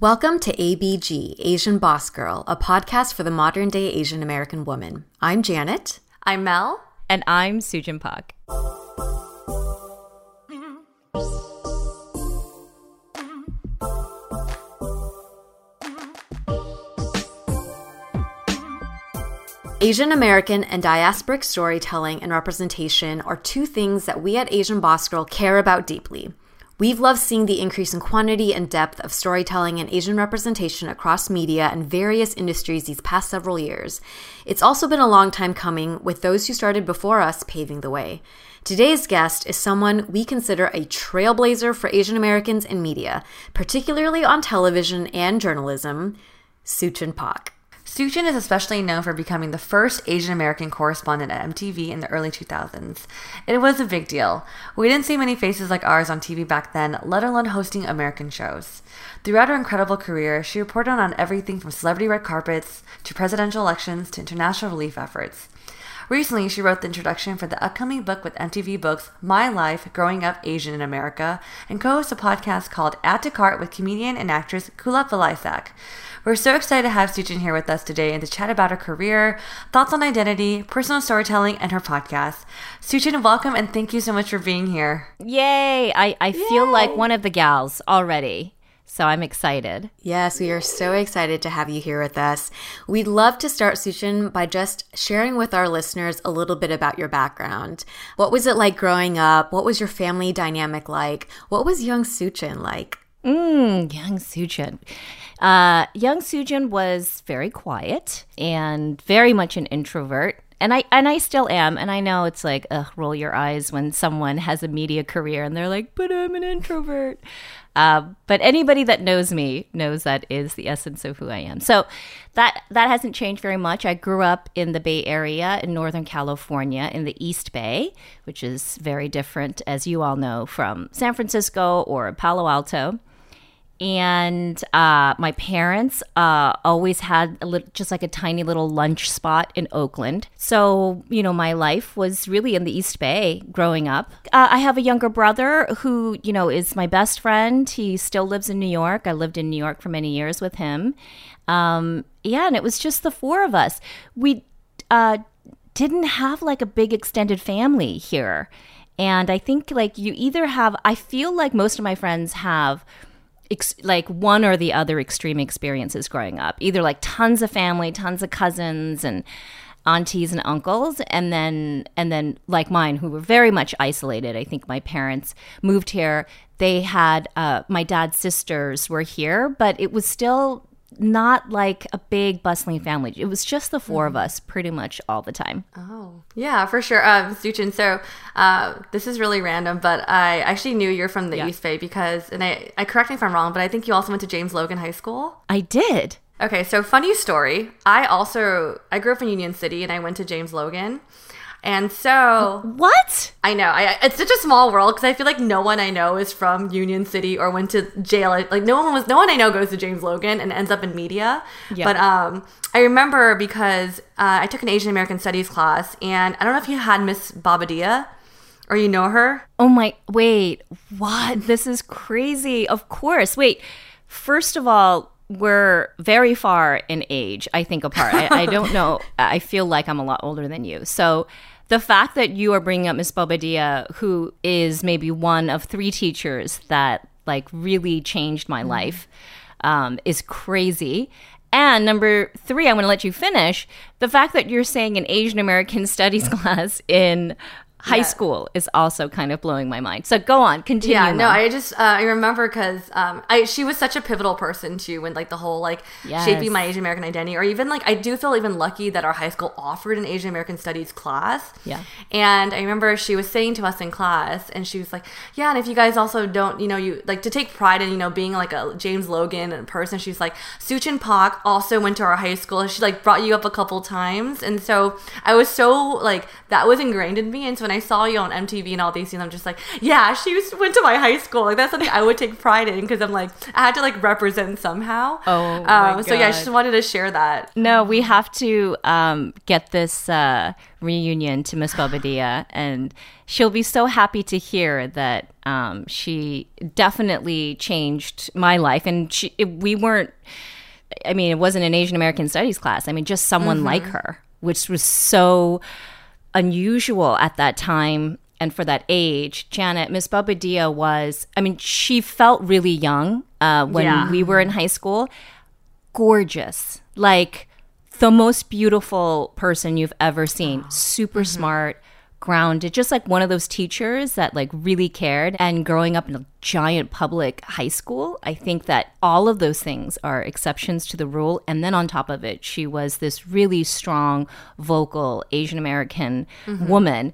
Welcome to ABG, Asian Boss Girl, a podcast for the modern day Asian American woman. I'm Janet. I'm Mel. And I'm Suchin Pak. Asian American and diasporic storytelling and representation are two things that we at Asian Boss Girl care about deeply. We've loved seeing the increase in quantity and depth of storytelling and Asian representation across media and various industries these past several years. It's also been a long time coming, with those who started before us paving the way. Today's guest is someone we consider a trailblazer for Asian Americans in media, particularly on television and journalism, Suchin Pak. Suchin is especially known for becoming the first Asian American correspondent at MTV in the early 2000s. It was a big deal. We didn't see many faces like ours on TV back then, let alone hosting American shows. Throughout her incredible career, she reported on everything from celebrity red carpets to presidential elections to international relief efforts. Recently, she wrote the introduction for the upcoming book with MTV Books, My Life Growing Up Asian in America, and co hosts a podcast called Add to Cart with comedian and actress Kulap Vilaysack. We're so excited to have Suchin here with us today and to chat about her career, thoughts on identity, personal storytelling, and her podcast. Suchin, welcome and thank you so much for being here. Yay! I, I Yay. feel like one of the gals already. So I'm excited. Yes, we are so excited to have you here with us. We'd love to start, Suchin, by just sharing with our listeners a little bit about your background. What was it like growing up? What was your family dynamic like? What was young Suchin like? Mm, young Suchin. Uh, young Suchin was very quiet and very much an introvert. And I and I still am, and I know it's like, ugh, roll your eyes when someone has a media career and they're like, but I'm an introvert. Uh, but anybody that knows me knows that is the essence of who I am. So that that hasn't changed very much. I grew up in the Bay Area in Northern California in the East Bay, which is very different, as you all know, from San Francisco or Palo Alto and uh, my parents uh, always had a little, just like a tiny little lunch spot in Oakland. So you know, my life was really in the East Bay growing up. Uh, I have a younger brother who you know is my best friend. He still lives in New York. I lived in New York for many years with him. Um, yeah, and it was just the four of us. We uh, didn't have like a big extended family here. And I think like you either have, I feel like most of my friends have ex- like one or the other extreme experiences growing up. Either like tons of family, tons of cousins and aunties and uncles and then and then like mine who were very much isolated i think my parents moved here they had uh, my dad's sisters were here but it was still not like a big bustling family. It was just the 4 mm-hmm. of us pretty much all the time. Oh, yeah, for sure. Um, Suchin, so uh, this is really random, but I actually knew you're from the yeah. East Bay because, and I, I correct me if I'm wrong, but I think you also went to James Logan High School. I did. Okay, so funny story. I also I grew up in Union City and I went to James Logan. And so, What? I know. I, it's such a small world because I feel like no one I know is from Union City or went to jail. Like no one was. No one I know goes to James Logan and ends up in media. Yeah. But um, I remember because uh, I took an Asian American Studies class, and I don't know if you had Miss Bobadilla, or you know her. Oh my, wait, what? This is crazy. Of course. Wait, first of all, we're very far in age, I think, apart. I, I don't know. I feel like I'm a lot older than you. So the fact that you are bringing up Miss Bobadilla, who is maybe one of three teachers that like really changed my life, um, is crazy. And number three, I'm going to let you finish. The fact that you're saying an Asian American studies class in high school is also kind of blowing my mind. So go on, continue. Yeah, no, Mel. I just uh, I remember because um, I she was such a pivotal person too when like the whole like Yes. shaping my Asian American identity, or even like I do feel even lucky that our high school offered an Asian American Studies class. Yeah. and I remember she was saying to us in class, and she was like, "Yeah, and if you guys also don't, you know, you like to take pride in you know being like a James Logan person." She's like, "Suchin Pak also went to our high school. She like brought you up a couple times, and so I was so like that was ingrained in me, and so when I saw you on MTV and all these things, I'm just like, yeah, she was, went to my high school. Like that's something I would take pride in because I'm like, I had to like represent somehow. Oh, um, so yeah, I just wanted to share that. No, we have to um, get this uh, reunion to Miss Bobadilla, and she'll be so happy to hear that um, she definitely changed my life. And she, we weren't, I mean, it wasn't an Asian American Studies class. I mean, just someone like her, which was so unusual at that time and for that age. Janet, Miss Bobadilla was, I mean, she felt really young uh, when Yeah. we were in high school gorgeous. Like the most beautiful person you've ever seen. Super smart, grounded, just like one of those teachers that like really cared. And growing up in a giant public high school, I think that all of those things are exceptions to the rule. And then on top of it, she was this really strong, vocal Asian American woman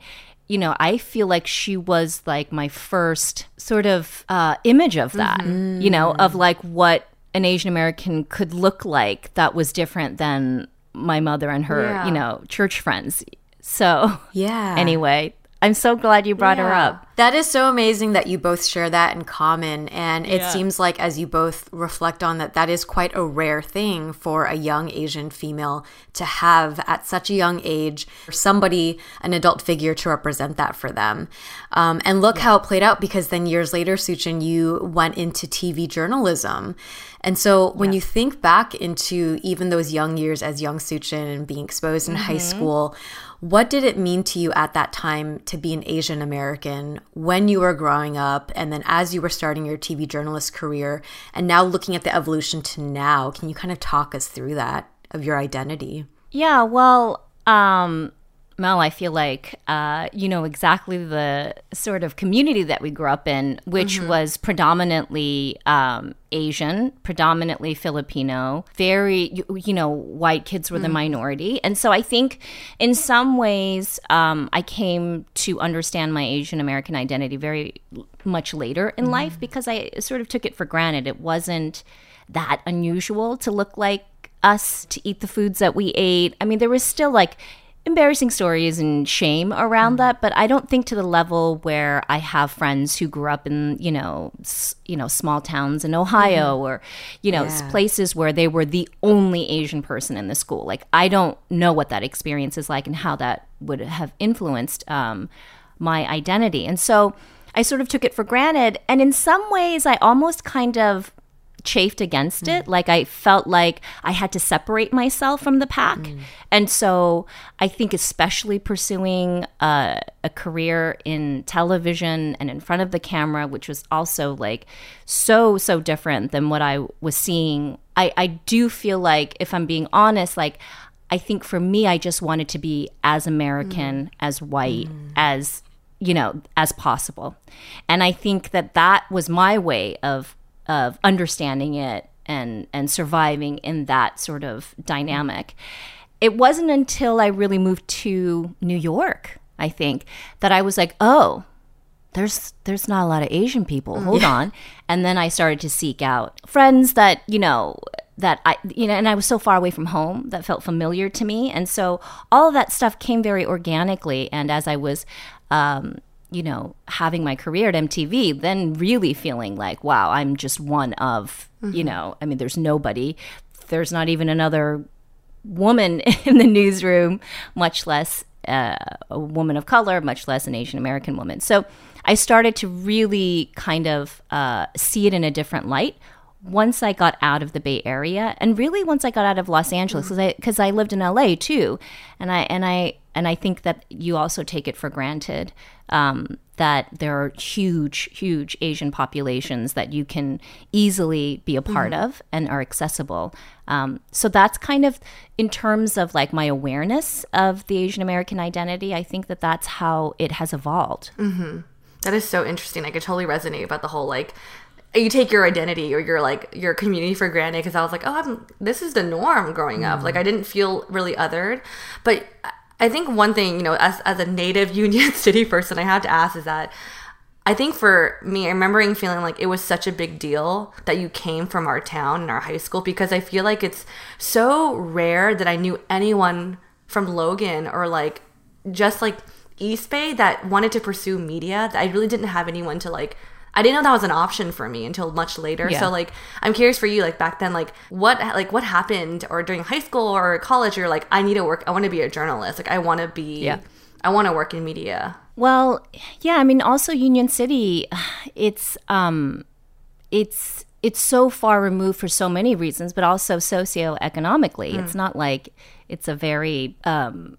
you know, I feel like she was like my first sort of uh, image of that, you know, of like what an Asian American could look like that was different than my mother and her, Yeah. you know, church friends. So, Yeah. anyway, I'm so glad you brought her up. That is so amazing that you both share that in common. And it Yeah. seems like, as you both reflect on that, that is quite a rare thing for a young Asian female to have at such a young age, somebody, an adult figure to represent that for them. Um, and look how it played out because then years later, Suchin, you went into TV journalism. And so when you think back into even those young years as young Suchin and being exposed in high school, what did it mean to you at that time to be an Asian American when you were growing up and then as you were starting your TV journalist career and now looking at the evolution to now? Can you kind of talk us through that of your identity? Yeah, well, um, Mel, I feel like uh, you know exactly the sort of community that we grew up in, which was predominantly um, Asian, predominantly Filipino, very, you, you know, white kids were the minority. And so I think in some ways, um, I came to understand my Asian American identity very much later in life because I sort of took it for granted. It wasn't that unusual to look like us to eat the foods that we ate. I mean, there was still like embarrassing stories and shame around that, but I don't think to the level where I have friends who grew up in, you know, s- you know, small towns in Ohio or, you know, Yeah. places where they were the only Asian person in the school. Like I don't know what that experience is like and how that would have influenced um, my identity. And so I sort of took it for granted. And in some ways, I almost kind of chafed against it. Mm. Like I felt like I had to separate myself from the pack. Mm. And so I think, especially pursuing uh, a career in television and in front of the camera, which was also like so, so different than what I was seeing, I, I do feel like, if I'm being honest, like, I think for me, I just wanted to be as American, mm. as white, as you know, as possible. And I think that that was my way of of understanding it and and surviving in that sort of dynamic. It wasn't until I really moved to New York, I think, that I was like, "Oh, there's there's not a lot of Asian people. Hold on." And then I started to seek out friends that, you know, that I, you know, and I was so far away from home that felt familiar to me. And so all of that stuff came very organically. And as I was, um, you know, having my career at MTV, then really feeling like, wow, I'm just one of, you know, I mean, there's nobody, there's not even another woman in the newsroom, much less uh, a woman of color, much less an Asian American woman. So I started to really kind of uh, see it in a different light once I got out of the Bay Area, and really once I got out of Los Angeles, because I because I lived in LA too, and I and I and I think that you also take it for granted um, that there are huge, huge Asian populations that you can easily be a part of and are accessible. Um, so that's kind of in terms of like my awareness of the Asian American identity. I think that that's how it has evolved. That is so interesting. I could totally resonate about the whole like you take your identity or your like your community for granted because I was like, oh, I'm this is the norm growing up. Like I didn't feel really othered, but I think one thing you know, as as a native Union City person, I have to ask is that. I think for me, I'm remembering feeling like it was such a big deal that you came from our town and our high school because I feel like it's so rare that I knew anyone from Logan or like just like East Bay that wanted to pursue media. That I really didn't have anyone to like. I didn't know that was an option for me until much later. Yeah. So like, I'm curious for you, like back then, like what like what happened or during high school or college, you're like, I need to work. I want to be a journalist. Like I want to be. Yeah. I want to work in media. Well, yeah, I mean also Union City it's um it's it's so far removed for so many reasons, but also socioeconomically. It's not like it's a very um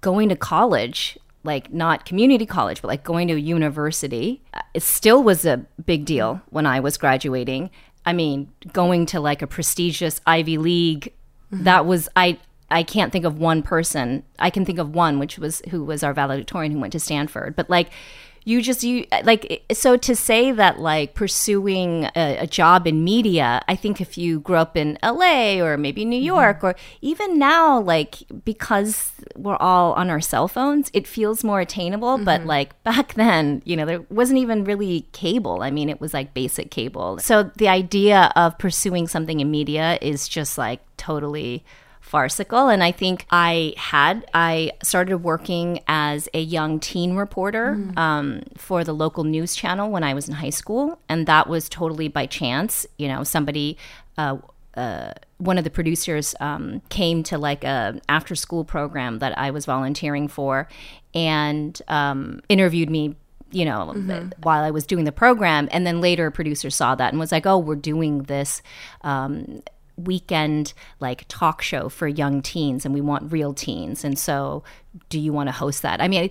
going to college like not community college but like going to a university uh, it still was a big deal when i was graduating. I mean going to like a prestigious ivy league that was i i can't think of one person i can think of one which was who was our valedictorian who went to stanford. But like you just you uh, like so to say that like pursuing a, a job in media i think if you grew up in la or maybe new mm-hmm. york or even now like because we're all on our cell phones it feels more attainable. But mm-hmm. like back then you know there wasn't even really cable. I mean it was like basic cable. So the idea of pursuing something in media is just like totally farcical. And I think I had, I started working as a young teen reporter um, for the local news channel when I was in high school. And that was totally by chance. You know, somebody, uh, uh, one of the producers um, came to like a after school program that I was volunteering for and um, interviewed me you know, while I was doing the program. And then later a producer saw that and was like, oh, we're doing this um, weekend like talk show for young teens and we want real teens. And so do you want to host that? I mean,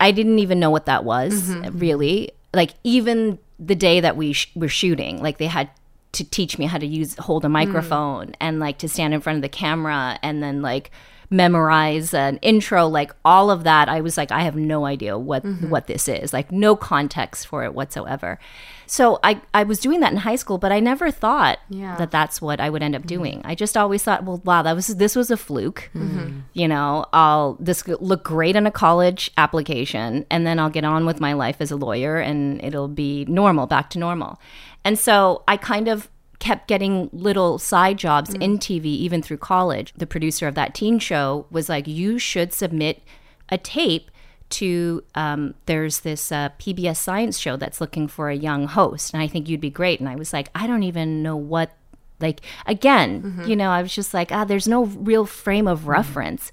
I, I didn't even know what that was mm-hmm. really. Like even the day that we sh- were shooting, like they had to teach me how to use hold a mm. microphone and like to stand in front of the camera and then like memorize an intro like all of that i was like i have no idea what mm-hmm. what this is like no context for it whatsoever so i i was doing that in high school but i never thought Yeah. that that's what i would end up mm-hmm. doing. I just always thought well wow that was this was a fluke. Mm-hmm. You know i'll this look great in a college application and then i'll get on with my life as a lawyer and it'll be normal back to normal. And so i kind of kept getting little side jobs mm-hmm. in TV even through college. The producer of that teen show was like, "You should submit a tape to." Um, there's this uh, PBS science show that's looking for a young host, and I think you'd be great. And I was like, I don't even know what. Like again, you know, I was just like, ah, there's no real frame of reference.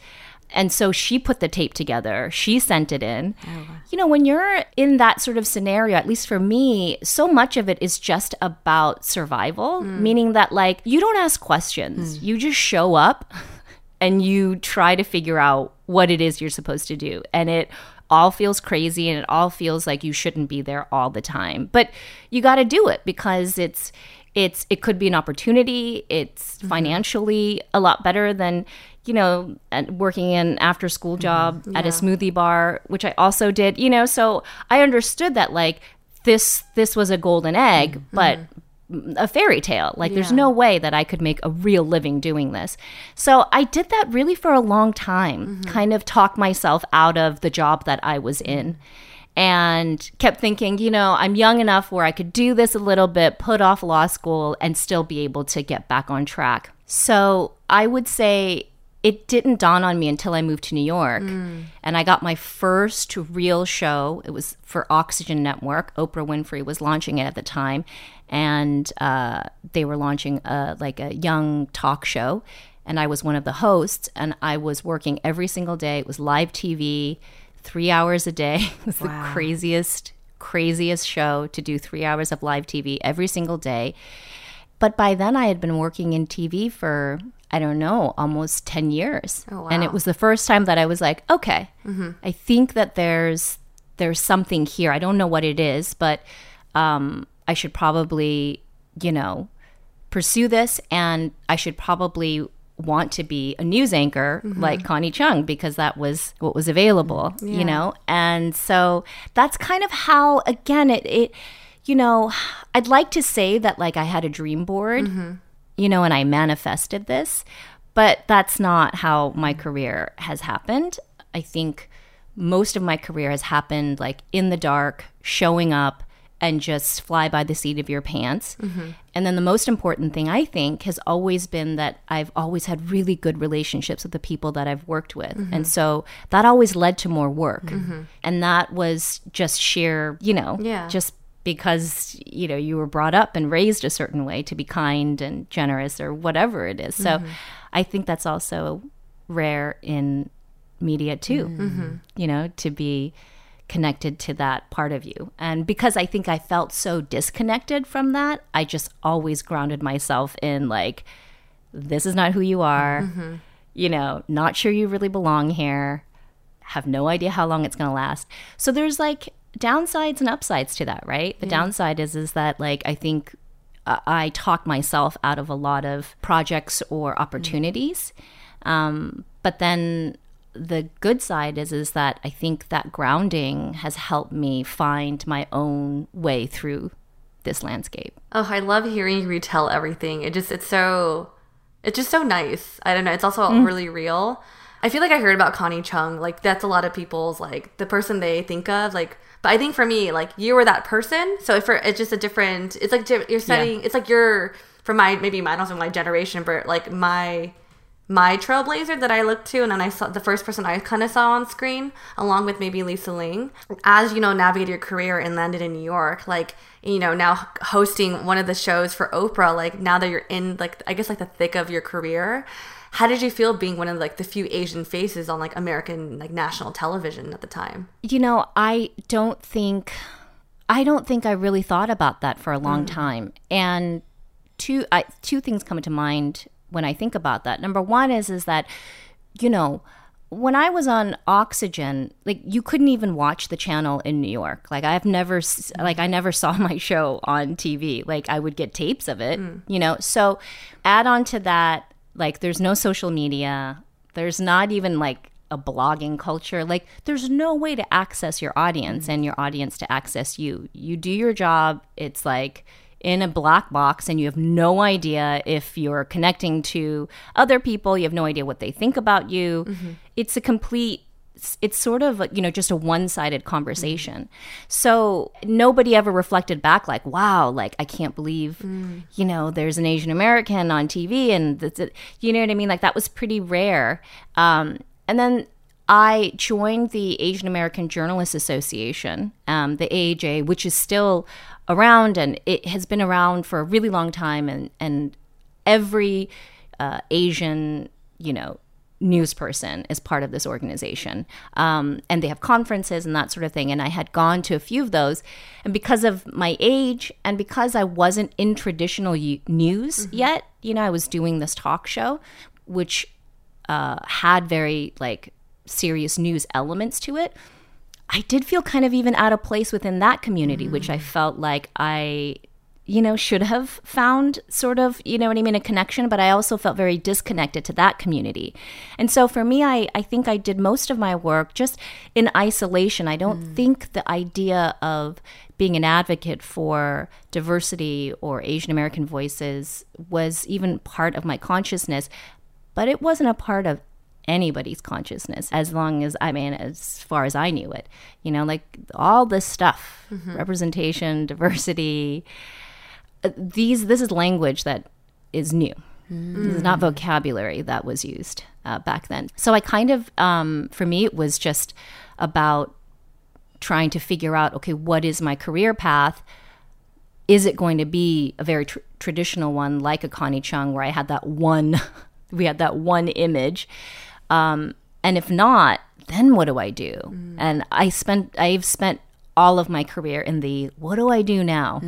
And so she put the tape together. She sent it in. You know, when you're in that sort of scenario, at least for me, so much of it is just about survival, meaning that like you don't ask questions. You just show up and you try to figure out what it is you're supposed to do. And it all feels crazy and it all feels like you shouldn't be there all the time. But you got to do it because it's it's it could be an opportunity. It's mm-hmm. financially a lot better than you know working an after school mm-hmm. job at a smoothie bar, which I also did. You know, so I understood that like this this was a golden egg, mm-hmm. but a fairy tale. Like there's no way that I could make a real living doing this. So I did that really for a long time, mm-hmm. kind of talk myself out of the job that I was in. and kept thinking, you know, I'm young enough where I could do this a little bit, put off law school, and still be able to get back on track. So I would say it didn't dawn on me until I moved to New York mm. and I got my first real show. It was for Oxygen Network. Oprah Winfrey was launching it at the time, and uh, they were launching a, like a young talk show. And I was one of the hosts, and I was working every single day. It was live TV, three hours a day. It was the craziest, craziest show to do three hours of live TV every single day. But by then, I had been working in TV for, I don't know, almost 10 years. And it was the first time that I was like, okay, I think that there's there's something here. I don't know what it is, but um, I should probably, you know, pursue this and I should probably want to be a news anchor mm-hmm. like Connie Chung because that was what was available, you know? And so that's kind of how again it it you know, I'd like to say that like I had a dream board, mm-hmm. you know, and I manifested this, but that's not how my mm. career has happened. I think most of my career has happened like in the dark, showing up and just fly by the seat of your pants. Mm-hmm. And then the most important thing I think has always been that I've always had really good relationships with the people that I've worked with. Mm-hmm. And so that always led to more work. Mm-hmm. And that was just sheer, you know, Yeah. just because you know you were brought up and raised a certain way to be kind and generous or whatever it is. So I think that's also rare in media too. You know, to be connected to that part of you. And because I think I felt so disconnected from that, I just always grounded myself in like this is not who you are. You know, not sure you really belong here. Have no idea how long it's going to last. So there's like downsides and upsides to that, right? The downside is is that like I think uh, I talked myself out of a lot of projects or opportunities. Um, but then the good side is is that I think that grounding has helped me find my own way through this landscape. Oh, I love hearing you retell everything. It just it's so it's just so nice. I don't know. It's also mm. really real. I feel like I heard about Connie Chung. Like that's a lot of people's like the person they think of. Like, but I think for me, like you were that person. So for it's just a different. It's like you're setting. It's like you're for my maybe my, I don't know my generation, but like my my trailblazer that I looked to, and then I saw the first person I kind of saw on screen, along with maybe Lisa Ling, as you know, navigate your career and landed in New York, like you know now hosting one of the shows for Oprah, like now that you're in like I guess like the thick of your career. How did you feel being one of like the few Asian faces on like American like national television at the time? You know, I don't think I don't think I really thought about that for a long mm. time. And two I, two things come to mind when I think about that. Number one is is that you know when I was on Oxygen, like you couldn't even watch the channel in New York. Like I've never, like I never saw my show on TV. Like I would get tapes of it, mm. you know. So add on to that, like there's no social media. There's not even like a blogging culture. Like there's no way to access your audience mm. and your audience to access you. You do your job. It's like in a black box and you have no idea if you're connecting to other people you have no idea what they think about you. It's a complete it's- it's sort of you know just a one-sided conversation. So nobody ever reflected back like wow like i can't believe you know there's an asian american on tv and that's it. you know what i mean? Like that was pretty rare. Um, and then I joined the Asian American Journalists Association, um, the AAJA, which is still around and it has been around for a really long time. And, and every uh, Asian, you know, news person is part of this organization. Um, and they have conferences and that sort of thing. And I had gone to a few of those. And because of my age and because I wasn't in traditional news yet, you know, I was doing this talk show, which uh, had very like serious news elements to it. I did feel kind of even out of place within that community, which I mm. felt like I, you know, should have found sort of, you know what I mean, a connection, but I also felt very disconnected to that community. And so for me, I, I think I did most of my work just in isolation. I don't mm. think the idea of being an advocate for diversity or Asian American voices was even part of my consciousness, but it wasn't a part of anybody's consciousness as long as I mean as far as I knew it. You know, like all this stuff, representation, diversity. uh, These this is language that is new. This is not vocabulary that was used uh, back then. So I kind of, um, for me, it was just about trying to figure out okay, what is my career path? Is it going to be a very tr- traditional one like a Connie Chung where I had that one, we had that one image? Um, and if not, then what do I do? And I spent, I've spent all of my career in the what do I do now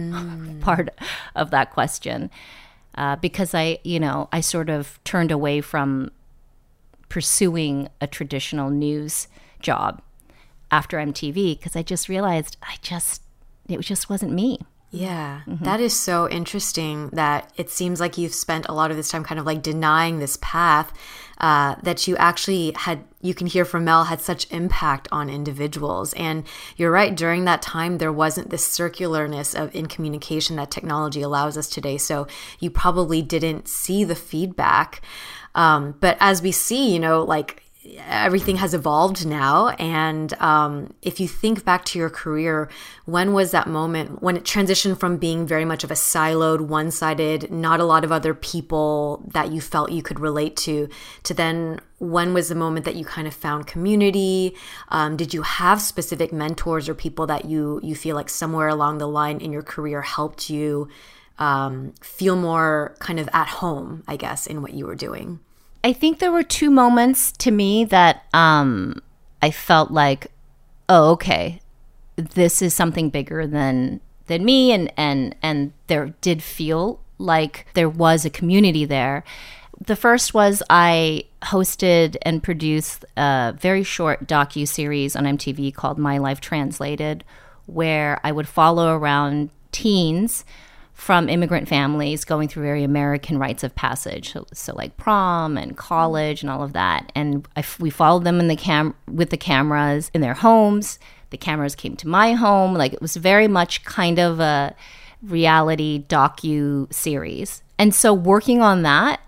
part of that question. Uh, because I, you know, I sort of turned away from pursuing a traditional news job after MTV because I just realized I just, it just wasn't me. Yeah, that is so interesting that it seems like you've spent a lot of this time kind of like denying this path uh, that you actually had, you can hear from Mel, had such impact on individuals. And you're right, during that time, there wasn't this circularness of in communication that technology allows us today. So you probably didn't see the feedback. Um, but as we see, you know, like everything has evolved now. And um, if you think back to your career, when was that moment when it transitioned from being very much of a siloed, one sided, not a lot of other people that you felt you could relate to, to then when was the moment that you kind of found community? Um, did you have specific mentors or people that you you feel like somewhere along the line in your career helped you um, feel more kind of at home, I guess, in what you were doing? I think there were two moments to me that um, I felt like, oh, okay, this is something bigger than than me, and and and there did feel like there was a community there. The first was I hosted and produced a very short docu series on MTV called My Life Translated, where I would follow around teens from immigrant families going through very American rites of passage, so, so like prom and college and all of that. And I, we followed them in the cam with the cameras in their homes. The cameras came to my home. Like it was very much kind of a reality docu series. And so working on that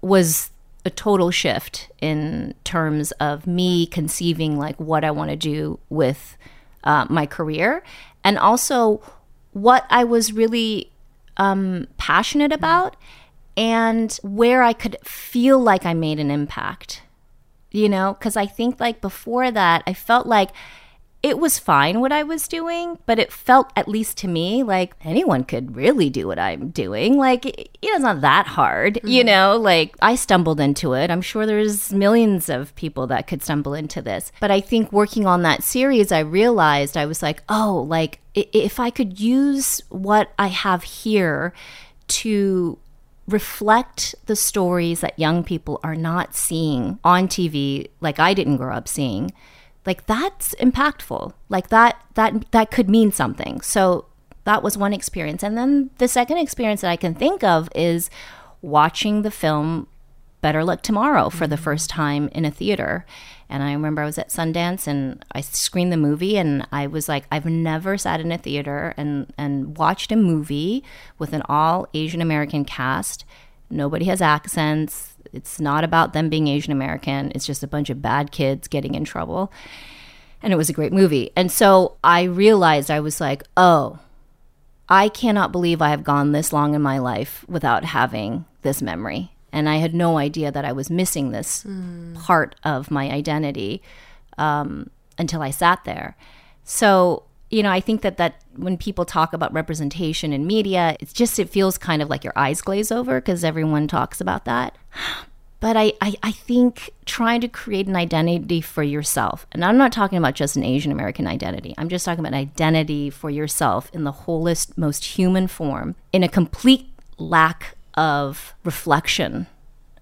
was a total shift in terms of me conceiving like what I want to do with uh, my career and also what I was really um, passionate about and where I could feel like I made an impact. You know, because I think like before that, I felt like it was fine what I was doing, but it felt, at least to me, like anyone could really do what I'm doing. Like, it- it's not that hard, you mm-hmm. know? Like, I stumbled into it. I'm sure there's millions of people that could stumble into this. But I think working on that series, I realized I was like, oh, like, if I could use what I have here to reflect the stories that young people are not seeing on TV like I didn't grow up seeing like that's impactful like that that that could mean something so that was one experience and then the second experience that I can think of is watching the film Better Luck Tomorrow for the mm-hmm. first time in a theater. And I remember I was at Sundance and I screened the movie and I was like, I've never sat in a theater and, and watched a movie with an all Asian American cast. Nobody has accents. It's not about them being Asian American. It's just a bunch of bad kids getting in trouble. And it was a great movie. And so I realized I was like, oh, I cannot believe I have gone this long in my life without having this memory. And I had no idea that I was missing this part of my identity um, until I sat there. So, you know, I think that that when people talk about representation in media, it's just it feels kind of like your eyes glaze over because everyone talks about that. But I, I, I think trying to create an identity for yourself, and I'm not talking about just an Asian American identity, I'm just talking about an identity for yourself in the wholest, most human form, in a complete lack of reflection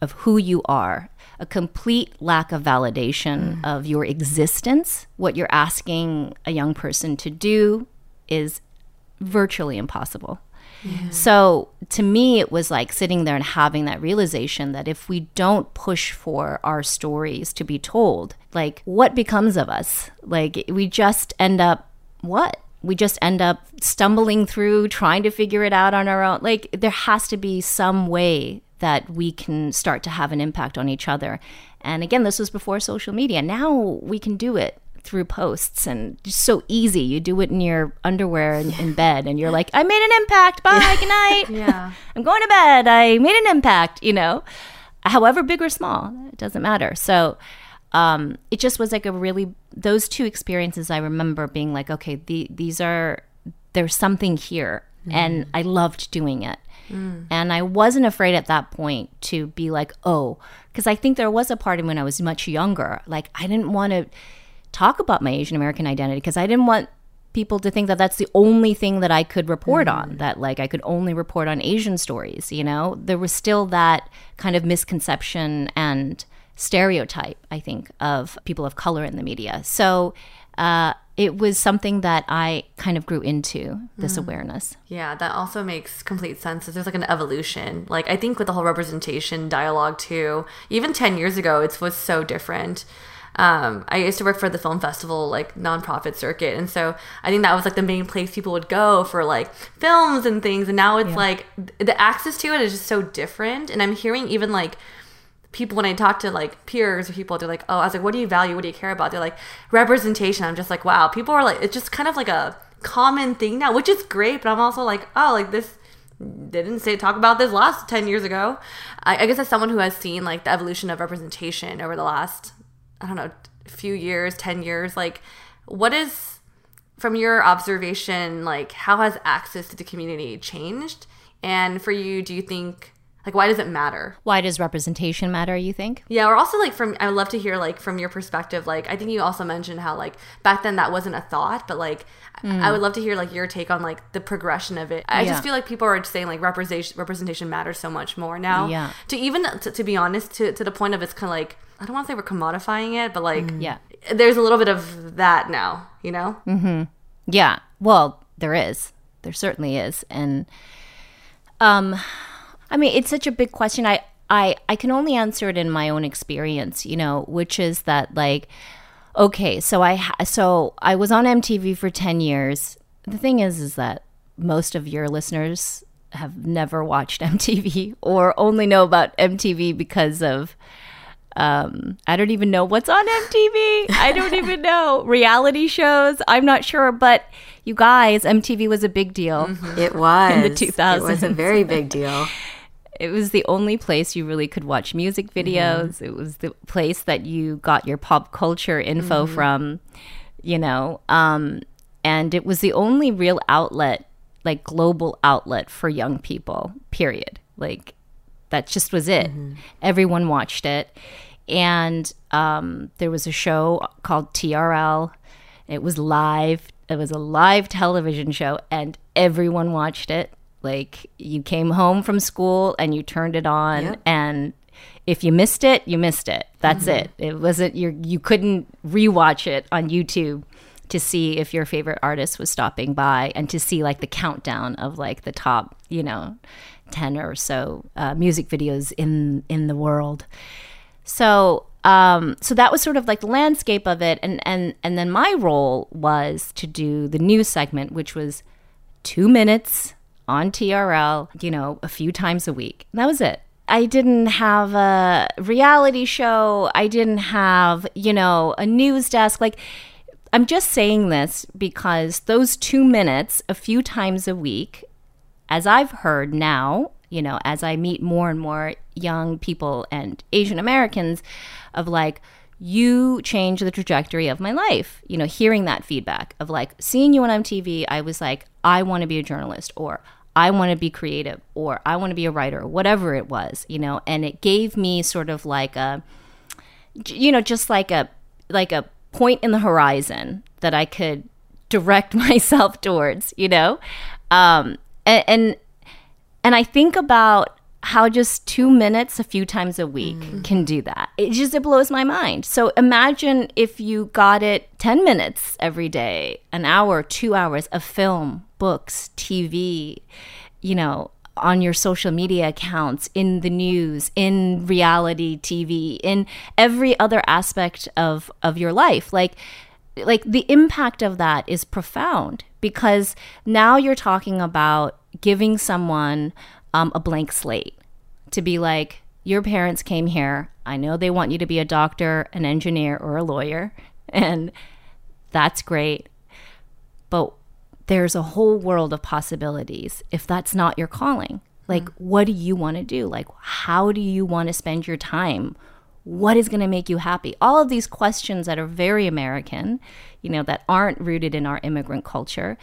of who you are, a complete lack of validation mm. of your existence. What you're asking a young person to do is virtually impossible. So to me, it was like sitting there and having that realization that if we don't push for our stories to be told, like what becomes of us? Like we just end up what? We just end up stumbling through, trying to figure it out on our own. Like there has to be some way that we can start to have an impact on each other. And again, this was before social media. Now we can do it through posts and just so easy. You do it in your underwear in, in bed and you're like, I made an impact. Bye. Good night. Yeah. I'm going to bed. I made an impact, you know, however big or small, it doesn't matter. So um, it just was like a really, those two experiences I remember being like, okay, the, these are, there's something here. And I loved doing it. And I wasn't afraid at that point to be like, oh, because I think there was a part of when I was much younger, like I didn't want to talk about my Asian American identity because I didn't want people to think that that's the only thing that I could report on, that like I could only report on Asian stories, you know? There was still that kind of misconception and stereotype, I think, of people of color in the media. So uh, it was something that I kind of grew into this awareness. Yeah, that also makes complete sense. There's like an evolution. Like I think with the whole representation dialogue too, even 10 years ago, it was so different. Um, I used to work for the film festival, like nonprofit circuit, and so I think that was like the main place people would go for like films and things. And now it's like the access to it is just so different. And I'm hearing even like people when I talk to like peers or people, they're like, "Oh, I was like, what do you value? What do you care about?" They're like representation. I'm just like, wow, people are like, it's just kind of like a common thing now, which is great. But I'm also like, oh, like this they didn't say talk about this last 10 years ago I, I guess as someone who has seen like the evolution of representation over the last i don't know few years 10 years like what is from your observation like how has access to the community changed and for you do you think like why does it matter Why does representation matter, you think? yeah or also like from i would love to hear like from your perspective like i think you also mentioned how like back then that wasn't a thought but like i mm. would love to hear like your take on like the progression of it i Yeah. just feel like people are saying like representation representation matters so much more now Yeah. to even to, to be honest to, to the point of it's kind of like i don't want to say we're commodifying it but like mm. Yeah. there's a little bit of that now you know mm-hmm. Yeah. Well, there is. There certainly is. And um I mean, it's such a big question. I I I can only answer it in my own experience, you know, which is that like okay, so I ha- so I was on MTV for 10 years. The thing is is that most of your listeners have never watched MTV or only know about MTV because of um, I don't even know what's on MTV. I don't even know. Reality shows, I'm not sure. But you guys, MTV was a big deal. it was In the 2000s. it was a very big deal It was the only place you really could watch music videos. It was the place that you got your pop culture info from, you know. Um, and it was the only real outlet, like global outlet for young people, period. Like, that just was it. Everyone watched it. And um, there was a show called TRL. It was live. It was a live television show, and everyone watched it. Like you came home from school and you turned it on, and if you missed it, you missed it. That's it. It wasn't your. You couldn't rewatch it on YouTube to see if your favorite artist was stopping by and to see like the countdown of like the top, you know, ten or so uh, music videos in in the world. So um, so that was sort of like the landscape of it, and and and then my role was to do the news segment, which was two minutes on TRL, you know, a few times a week. That was it. I didn't have a reality show. I didn't have, you know, a news desk. Like, I'm just saying this because those two minutes, a few times a week, as I've heard now, you know, as I meet more and more young people and Asian Americans, of like, you change the trajectory of my life. You know, hearing that feedback of like seeing you on MTV, I was like, I want to be a journalist or I want to be creative or I want to be a writer, whatever it was, you know, and it gave me sort of like a, you know, just like a, like a point in the horizon that I could direct myself towards, you know? Um, and, and, and I think about how just two minutes a few times a week mm. can do that. It just it blows my mind. So imagine if you got it 10 minutes every day, an hour, two hours of film, books, TV, you know, on your social media accounts, in the news, in reality TV, in every other aspect of of your life. Like like the impact of that is profound because now you're talking about giving someone um, a blank slate to be like, your parents came here. I know they want you to be a doctor, an engineer, or a lawyer, and that's great. But there's a whole world of possibilities if that's not your calling. Like, mm. what do you want to do? Like, how do you want to spend your time? What is going to make you happy? All of these questions that are very American, you know, that aren't rooted in our immigrant culture.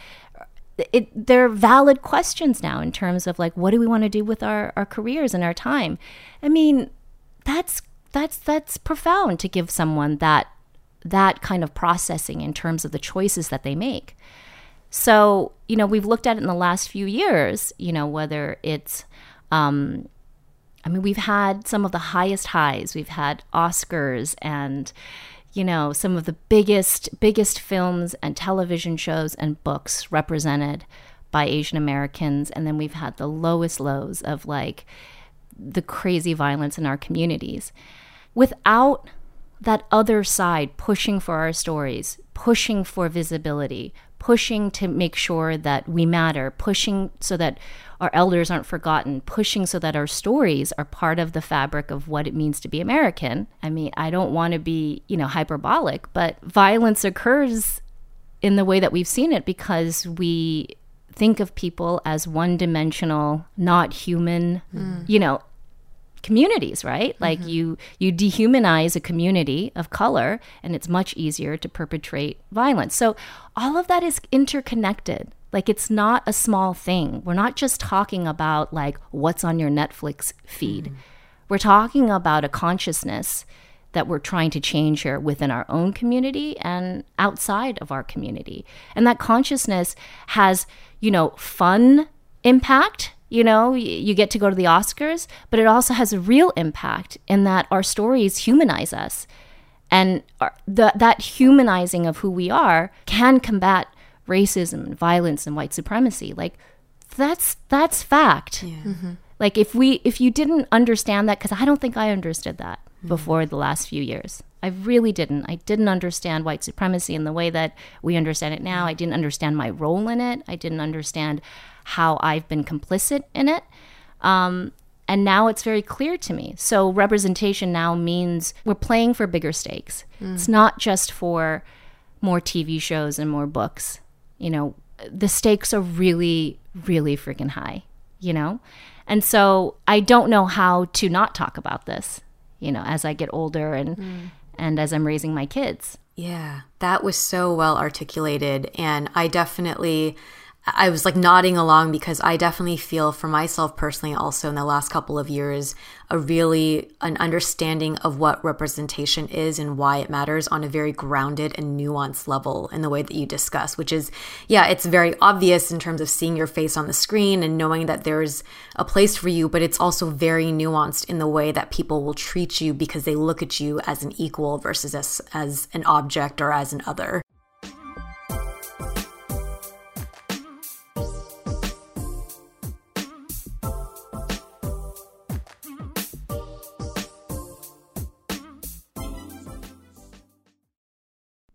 It, they're valid questions now in terms of like what do we want to do with our, our careers and our time i mean that's that's that's profound to give someone that that kind of processing in terms of the choices that they make so, you know, we've looked at it in the last few years, you know, whether it's, um, I mean, we've had some of the highest highs. We've had Oscars and, you know, some of the biggest, biggest films and television shows and books represented by Asian Americans. And then we've had the lowest lows of like the crazy violence in our communities. Without that other side pushing for our stories, pushing for visibility, pushing to make sure that we matter, pushing so that our elders aren't forgotten, pushing so that our stories are part of the fabric of what it means to be American. I mean, I don't want to be, you know, hyperbolic, but violence occurs in the way that we've seen it because we think of people as one dimensional, not human, mm. you know, communities right mm-hmm. like you you dehumanize a community of color and it's much easier to perpetrate violence so all of that is interconnected like it's not a small thing we're not just talking about like what's on your netflix feed mm-hmm. we're talking about a consciousness that we're trying to change here within our own community and outside of our community and that consciousness has you know fun impact you know, you get to go to the Oscars, but it also has a real impact in that our stories humanize us. And the, that humanizing of who we are can combat racism and violence and white supremacy. Like, that's that's fact. Yeah. Mm-hmm. Like if we if you didn't understand that because I don't think I understood that mm-hmm. before the last few years. I really didn't. I didn't understand white supremacy in the way that we understand it now. I didn't understand my role in it. I didn't understand how I've been complicit in it. Um, and now it's very clear to me. So representation now means we're playing for bigger stakes. Mm. It's not just for more TV shows and more books. You know, the stakes are really, really freaking high, you know? And so I don't know how to not talk about this, you know, as I get older and mm. and as I'm raising my kids. Yeah, that was so well articulated and I definitely I was like nodding along because I definitely feel for myself personally also in the last couple of years a really an understanding of what representation is and why it matters on a very grounded and nuanced level in the way that you discuss which is yeah it's very obvious in terms of seeing your face on the screen and knowing that there's a place for you but it's also very nuanced in the way that people will treat you because they look at you as an equal versus as as an object or as an other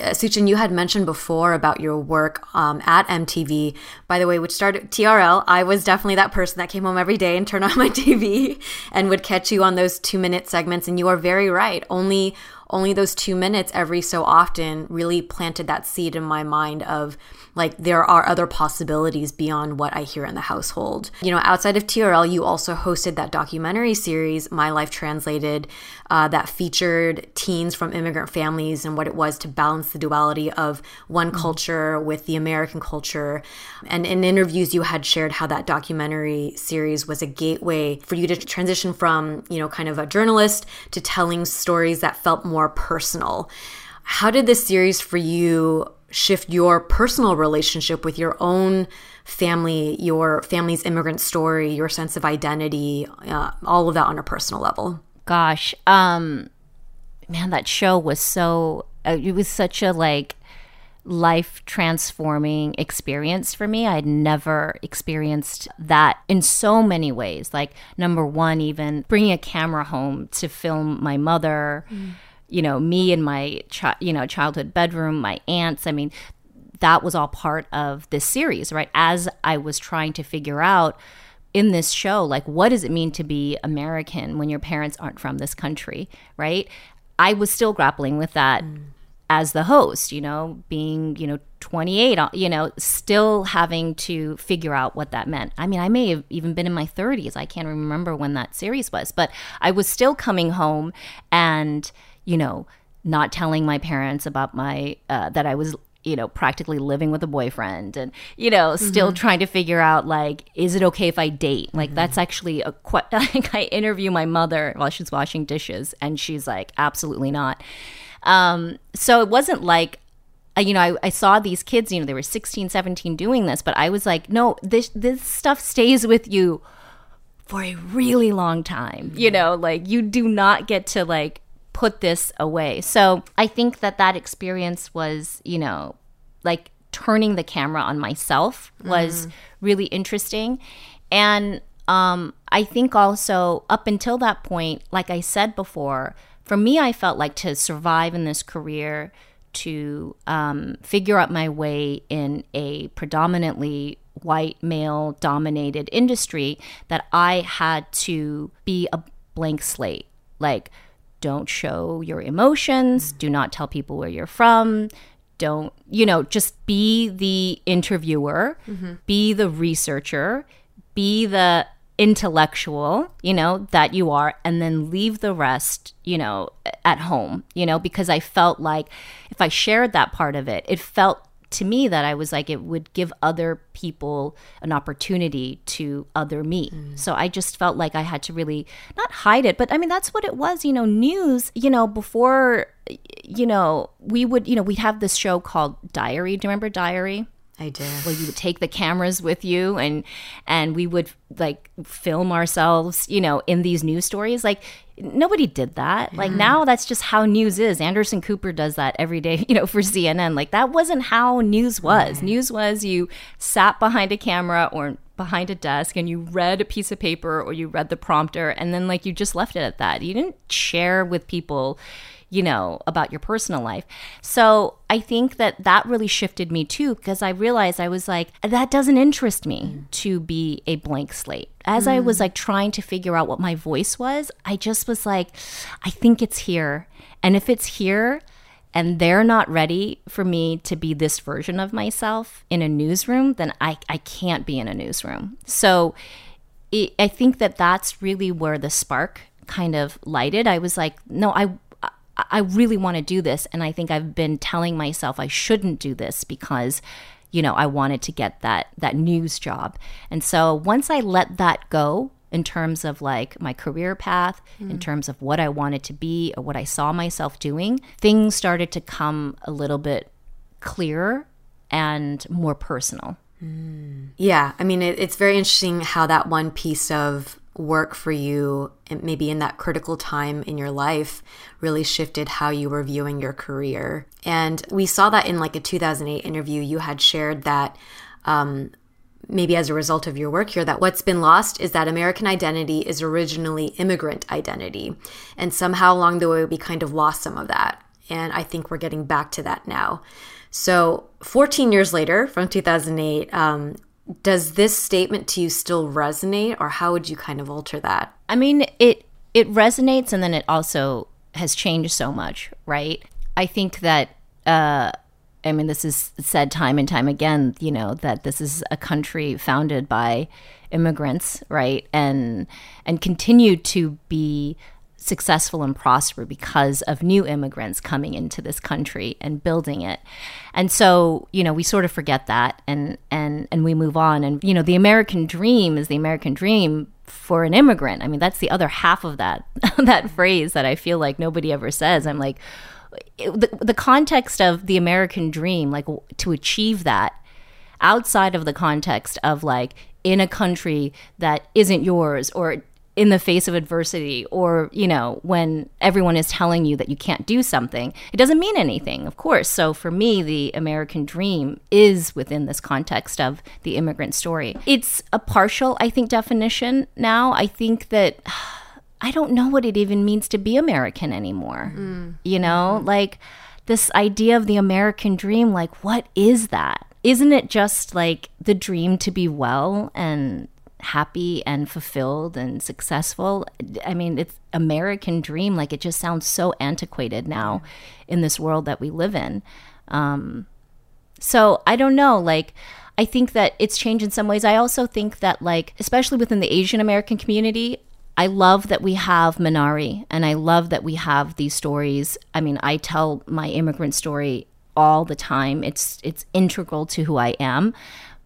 Suchin, you had mentioned before about your work um, at MTV, by the way, which started TRL. I was definitely that person that came home every day and turned on my TV and would catch you on those two minute segments. And you are very right. Only only those two minutes every so often really planted that seed in my mind of like there are other possibilities beyond what I hear in the household. You know, outside of TRL, you also hosted that documentary series, My Life Translated, uh, that featured teens from immigrant families and what it was to balance the duality of one mm-hmm. culture with the American culture. And in interviews, you had shared how that documentary series was a gateway for you to transition from, you know, kind of a journalist to telling stories that felt more personal. How did this series for you shift your personal relationship with your own family, your family's immigrant story, your sense of identity, uh, all of that on a personal level? Gosh, um, man, that show was so, uh, it was such a like, life transforming experience for me. I'd never experienced that in so many ways. Like, number one, even bringing a camera home to film my mother. Mm you know, me in my, chi- you know, childhood bedroom, my aunts. I mean, that was all part of this series, right? As I was trying to figure out in this show, like, what does it mean to be American when your parents aren't from this country, right? I was still grappling with that. Mm. As the host, you know, being, you know, 28, uh, you know, still having to figure out what that meant. I mean, I may have even been in my 30s. I can't remember when that series was, but I was still coming home and, you know, not telling my parents about my uh, that I was you know practically living with a boyfriend and you know still mm-hmm. trying to figure out like is it okay if i date like mm-hmm. that's actually a quite like i interview my mother while she's washing dishes and she's like absolutely not um so it wasn't like uh, you know I, I saw these kids you know they were 16 17 doing this but i was like no this this stuff stays with you for a really long time you know like you do not get to like put this away. So I think that that experience was, you know, like turning the camera on myself was mm. really interesting. And um, I think also up until that point, like I said before, for me, I felt like to survive in this career, to um, figure out my way in a predominantly white male dominated industry, that I had to be a blank slate. Like, don't show your emotions, do not tell people where you're from, don't, you know, just be the interviewer, mm-hmm. be the researcher, be the intellectual, you know, that you are, and then leave the rest, you know, at home, you know, because I felt like if I shared that part of it, it felt to me that I was like, it would give other people an opportunity to other me. Mm. So I just felt like I had to really not hide it, but I mean, that's what it was, you know, news, you know, before, you know, we would, you know, we'd have this show called Diary. Do you remember Diary? I did. Well, you would take the cameras with you and and we would like film ourselves, you know, in these news stories. Like nobody did that. Like now that's just how news is. Anderson Cooper does that every day, you know, for CNN. Like that wasn't how news was. News was you sat behind a camera or behind a desk and you read a piece of paper or you read the prompter and then like you just left it at that. You didn't share with people you know, about your personal life. So I think that that really shifted me too, because I realized I was like, that doesn't interest me mm. to be a blank slate. As mm. I was like trying to figure out what my voice was, I just was like, I think it's here. And if it's here, and they're not ready for me to be this version of myself in a newsroom, then I, I can't be in a newsroom. So it, I think that that's really where the spark kind of lighted. I was like, no, I I really want to do this. And I think I've been telling myself I shouldn't do this because you know, I wanted to get that that news job. And so once I let that go in terms of like my career path, in mm. terms of what I wanted to be or what I saw myself doing, things started to come a little bit clearer and more personal. Mm. Yeah, I mean, it, it's very interesting how that one piece of work for you, maybe in that critical time in your life, really shifted how you were viewing your career. And we saw that in like a 2008 interview. You had shared that um, maybe as a result of your work here, that what's been lost is that American identity is originally immigrant identity. And somehow along the way, we kind of lost some of that. And I think we're getting back to that now. So, 14 years later, from 2008, um, does this statement to you still resonate, or how would you kind of alter that? I mean, it it resonates, and then it also has changed so much, right? I think that. Uh, I mean, this is said time and time again. You know that this is a country founded by immigrants, right? And and continued to be successful and prosper because of new immigrants coming into this country and building it. And so, you know, we sort of forget that and and and we move on and you know, the American dream is the American dream for an immigrant. I mean, that's the other half of that that phrase that I feel like nobody ever says. I'm like the, the context of the American dream, like to achieve that outside of the context of like in a country that isn't yours or in the face of adversity or you know when everyone is telling you that you can't do something it doesn't mean anything of course. So for me the american dream is within this context of the immigrant story. It's a partial i think definition now. I think that I don't know what it even means to be American anymore. Mm. You know, mm-hmm. like this idea of the American dream, like, what is that? Isn't it just like the dream to be well and happy and fulfilled and successful? I mean, it's American dream. Like, it just sounds so antiquated now in this world that we live in. Um, so I don't know. Like, I think that it's changed in some ways. I also think that, like, especially within the Asian American community, I love that we have Minari and I love that we have these stories. I mean, I tell my immigrant story all the time. It's it's integral to who I am,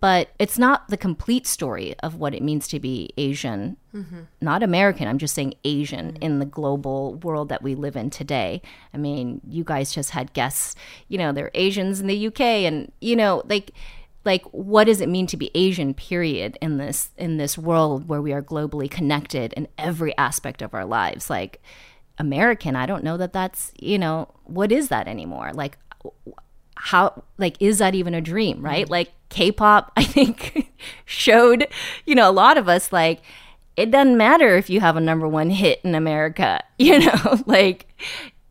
but it's not the complete story of what it means to be Asian. Mm-hmm. Not American, I'm just saying Asian mm-hmm. in the global world that we live in today. I mean, you guys just had guests, you know, they're Asians in the UK and you know, like like what does it mean to be asian period in this in this world where we are globally connected in every aspect of our lives like american i don't know that that's you know what is that anymore like how like is that even a dream right? Like k-pop i think showed you know a lot of us like it doesn't matter if you have a number one hit in america you know? Like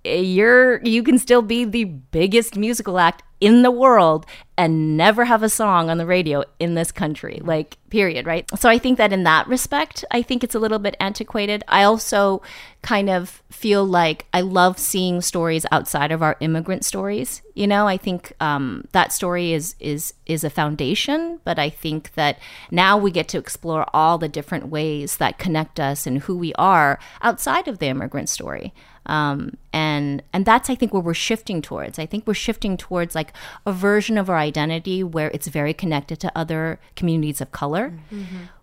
eh, you're you can still be the biggest musical act in the world and never have a song on the radio in this country like period right? So i think that in that respect i think it's a little bit antiquated. I also kind of feel like i love seeing stories outside of our immigrant stories you know? I think um, that story is is is a foundation but i think that now we get to explore all the different ways that connect us and who we are outside of the immigrant story um, and and that's I think where we're shifting towards. I think we're shifting towards like a version of our identity where it's very connected to other communities of color,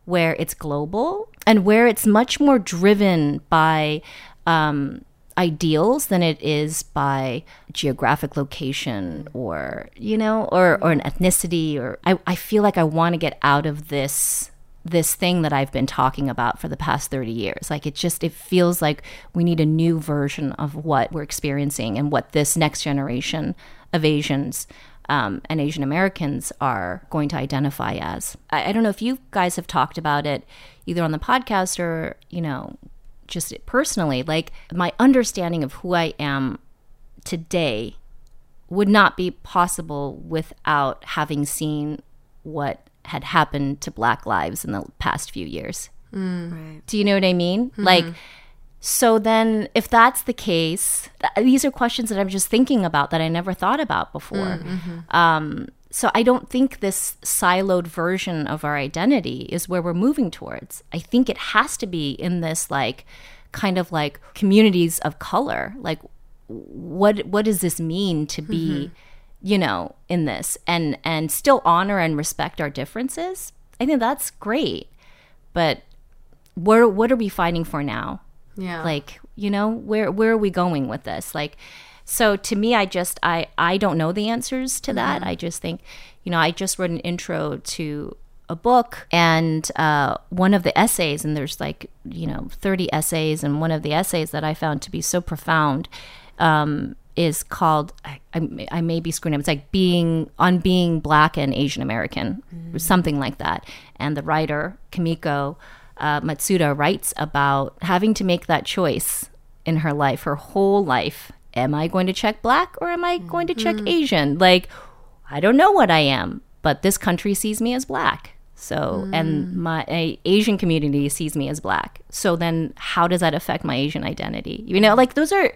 where it's global, and where it's much more driven by. Um, ideals than it is by geographic location or you know or or an ethnicity or I, I feel like I want to get out of this this thing that I've been talking about for the past 30 years. Like it just it feels like we need a new version of what we're experiencing and what this next generation of Asians um, and Asian Americans are going to identify as. I, I don't know if you guys have talked about it either on the podcast or you know just personally. Like my understanding of who I am today would not be possible without having seen what had happened to black lives in the past few years. Mm. Do you know what I mean? Mm-hmm. Like, so then if that's the case, th- these are questions that I'm just thinking about that I never thought about before. Mm, mm-hmm. Um, so I don't think this siloed version of our identity is where we're moving towards. I think it has to be in this like kind of like communities of color. Like what what does this mean to be mm-hmm. You know, in this and and still honor and respect our differences, I think that's great. But where what are we fighting for now? Yeah. Like, you know, where where are we going with this? Like so to me I just I I don't know the answers to that. I just think, you know, I just wrote an intro to a book and uh, one of the essays and there's like you know 30 essays and one of the essays that i found to be so profound um, is called I, I, I may be screwing up it's like being on being black and asian american something like that and the writer Kimiko uh, matsuda writes about having to make that choice in her life her whole life am i going to check black or am i going to check asian like I don't know what I am, but this country sees me as black. So, and my a Asian community sees me as black. So then how does that affect my Asian identity? You know, like those are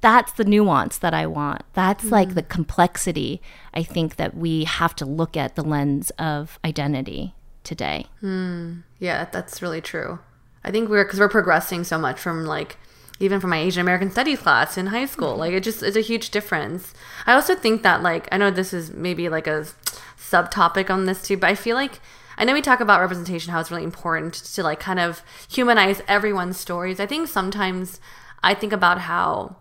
that's the nuance that I want. That's like mm-hmm. the complexity I think that we have to look at the lens of identity today. Hmm. Yeah, that's really true. I think we're because we're progressing so much from like even from my Asian American Studies class in high school. Mm-hmm. Like it just is a huge difference. I also think that like I know this is maybe like a subtopic on this too, but I feel like I know we talk about representation, how it's really important to like kind of humanize everyone's stories. I think sometimes I think about how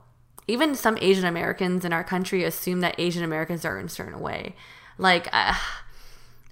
even some Asian Americans in our country assume that Asian Americans are in a certain way. Like, uh,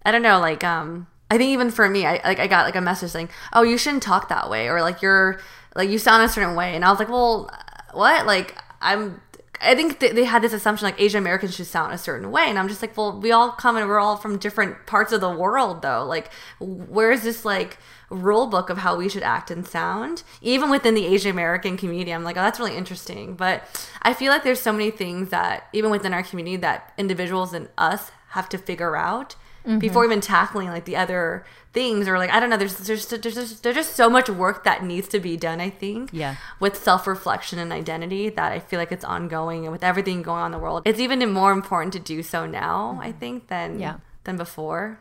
I don't know, like, um, I think even for me, I like I got like a message saying, "Oh, you shouldn't talk that way," or like you're like you sound a certain way, and I was like, "Well, what?" Like I'm. I think th- they had this assumption like Asian Americans should sound a certain way, and I'm just like, well, we all come and we're all from different parts of the world, though. Like, where is this like rule book of how we should act and sound, even within the Asian American community? I'm like, oh, that's really interesting. But I feel like there's so many things that even within our community that individuals and us have to figure out Mm-hmm. before even tackling like the other things or like I don't know. There's there's there's just, there's just so much work that needs to be done. I think. Yeah. With self reflection and identity, that I feel like it's ongoing, and with everything going on in the world, it's even more important to do so now. Mm-hmm. I think than Yeah. than before.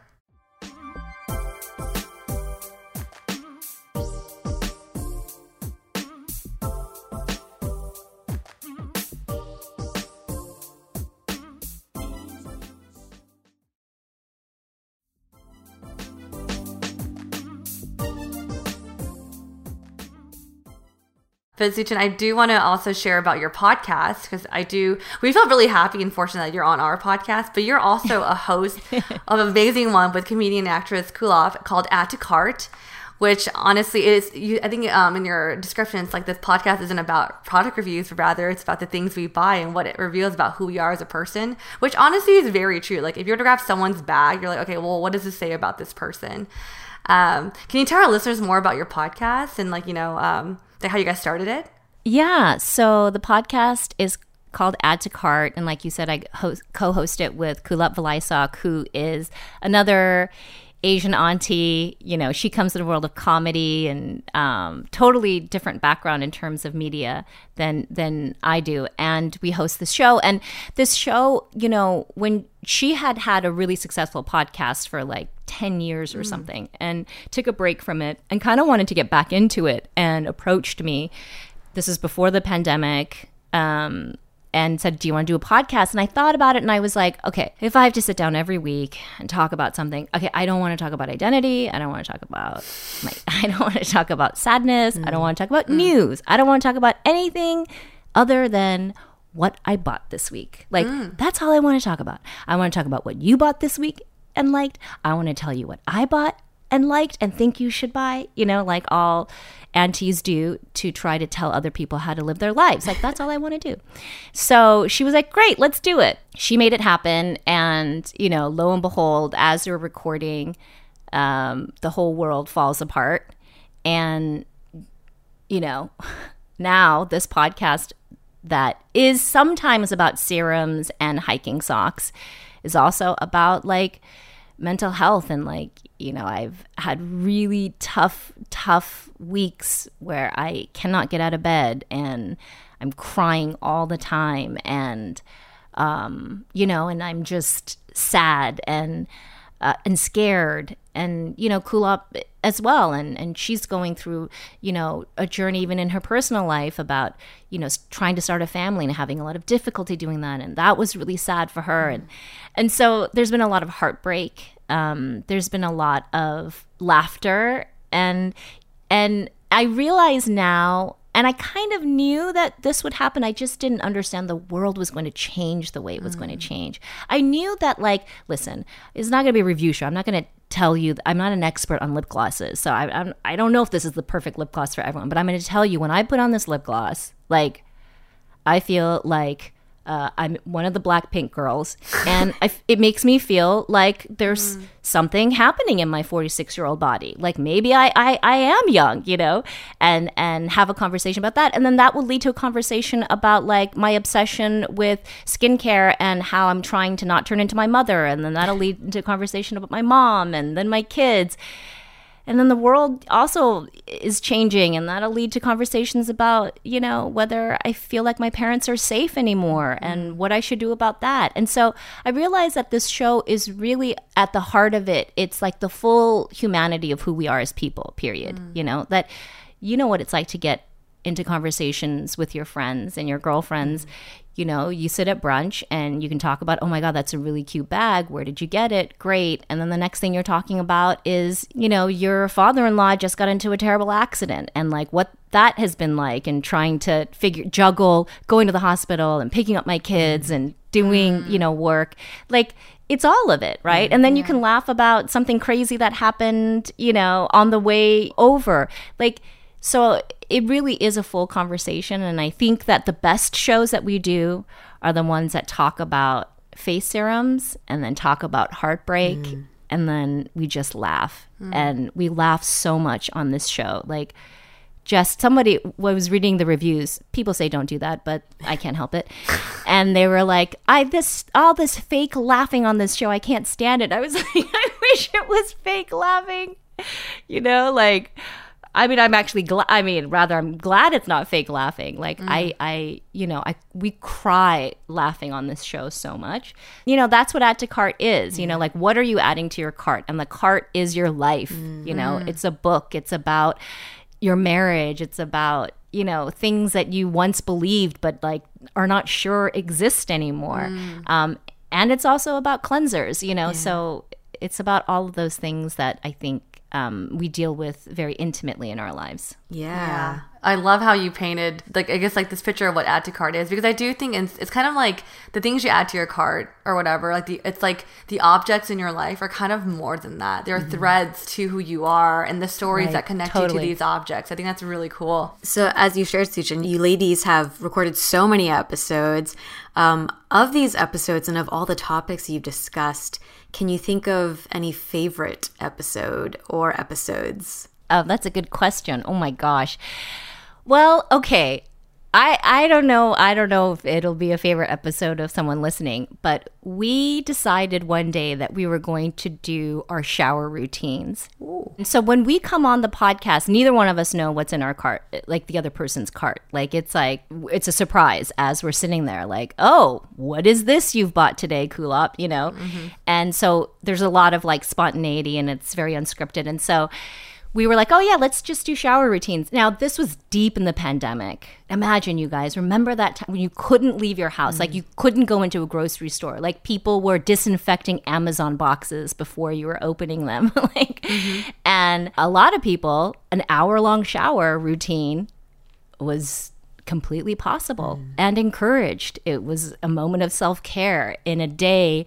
But Suchin, I do want to also share about your podcast because I do. We felt really happy and fortunate that you're on our podcast, but you're also a host of an amazing one with comedian actress Kulap called Add to Cart, which honestly is. You, I think um, in your description, it's like this podcast isn't about product reviews, but rather it's about the things we buy and what it reveals about who we are as a person. Which honestly is very true. Like if you were to grab someone's bag, you're like, okay, well, what does this say about this person? Um, can you tell our listeners more about your podcast and like you know um, like how you guys started it? Yeah. So the podcast is called Add to Cart. And like you said, I host, co host it with Kulap Vilaysack, who is another Asian auntie. You know, she comes to the world of comedy and um, totally different background in terms of media than than I do. And we host this show. And this show, you know, when she had had a really successful podcast for like 10 years or mm. something and took a break from it and kind of wanted to get back into it and approached me. This is before the pandemic. Um, and said, Do you want to do a podcast? And I thought about it and I was like, Okay, if I have to sit down every week and talk about something, okay, I don't want to talk about identity. I don't want to talk about my, I don't want to talk about sadness. I don't mm. want to talk about mm. news. I don't want to talk about anything other than what I bought this week. Like, that's all I want to talk about. I want to talk about what you bought this week and liked. I want to tell you what I bought and liked and think you should buy, you know, like all aunties do to try to tell other people how to live their lives. Like, that's all I want to do. So she was like, great, let's do it. She made it happen. And, you know, lo and behold, as we're recording, um, the whole world falls apart. And, you know, now this podcast that is sometimes about serums and hiking socks is also about like mental health and like you know i've had really tough tough weeks where i cannot get out of bed and i'm crying all the time and um you know and i'm just sad and uh, and scared and you know Kulap as well. And and she's going through you know a journey even in her personal life about you know trying to start a family and having a lot of difficulty doing that. And that was really sad for her. And and so there's been a lot of heartbreak. Um, there's been a lot of laughter. And and I realize now and I kind of knew that this would happen. I just didn't understand the world was going to change the way it was going to mm. change. I knew that, like, listen, it's not going to be a review show. I'm not going to tell you. I'm not an expert on lip glosses, so I, I'm, I don't know if this is the perfect lip gloss for everyone. But I'm going to tell you, when I put on this lip gloss, like, I feel like uh, I'm one of the Blackpink girls, and I f it makes me feel like there's something happening in my 46 year old body. Like maybe I, I I am young, you know, and and have a conversation about that, and then that will lead to a conversation about like my obsession with skincare and how I'm trying to not turn into my mother, and then that'll lead into a conversation about my mom and then my kids. And then the world also is changing, and that'll lead to conversations about, you know, whether I feel like my parents are safe anymore and mm-hmm. what I should do about that. And so I realized that this show is really at the heart of it. It's like the full humanity of who we are as people, period. Mm. You know, that you know what it's like to get into conversations with your friends and your girlfriends. Mm. You know, you sit at brunch and you can talk about, oh my God, that's a really cute bag. Where did you get it? Great. And then the next thing you're talking about is, you know, your father in law just got into a terrible accident and like what that has been like and trying to figure, juggle going to the hospital and picking up my kids and doing, mm. you know, work. Like, it's all of it, right? And then you can laugh about something crazy that happened, you know, on the way over. Like, so it really is a full conversation. And I think that the best shows that we do are the ones that talk about face serums and then talk about heartbreak. Mm. And then we just laugh. Mm. And we laugh so much on this show. Like, just somebody was reading the reviews. People say don't do that, but I can't help it. And they were like, "I this all this fake laughing on this show. I can't stand it." I was like, "I wish it was fake laughing." You know, like I mean, I'm actually glad. I mean, rather, I'm glad it's not fake laughing. Like I, mm. I, you know, I we cry laughing on this show so much. You know, that's what add to cart is. You know, mm. like what are you adding to your cart? And the cart is your life. You know, mm. it's a book. It's about your marriage. It's about you know things that you once believed but like are not sure exist anymore. Um, and it's also about cleansers. You know, so it's about all of those things that I think um, we deal with very intimately in our lives. Yeah. I love how you painted, like, I guess, like this picture of what add to cart is because I do think it's, it's kind of like the things you add to your cart or whatever. Like, the it's like the objects in your life are kind of more than that. There are threads to who you are and the stories Right, that connect you to these objects. I think that's really cool. So, as you shared, Suchin, you ladies have recorded so many episodes. Um, of these episodes and of all the topics you've discussed, can you think of any favorite episode or episodes? Oh, that's a good question. Oh my gosh. Well, okay. I I don't know. I don't know if it'll be a favorite episode of someone listening, but we decided one day that we were going to do our shower routines. And so when we come on the podcast, neither one of us know what's in our cart, like the other person's cart. Like it's like it's a surprise as we're sitting there like, "Oh, what is this you've bought today, Kulap?" you know? Mm-hmm. And so there's a lot of like spontaneity and it's very unscripted. And so we were like, oh yeah, let's just do shower routines. Now, this was deep in the pandemic. Imagine you guys remember that time when you couldn't leave your house, like you couldn't go into a grocery store, like people were disinfecting Amazon boxes before you were opening them, like, and a lot of people, an hour long shower routine was completely possible and encouraged. It was a moment of self care in a day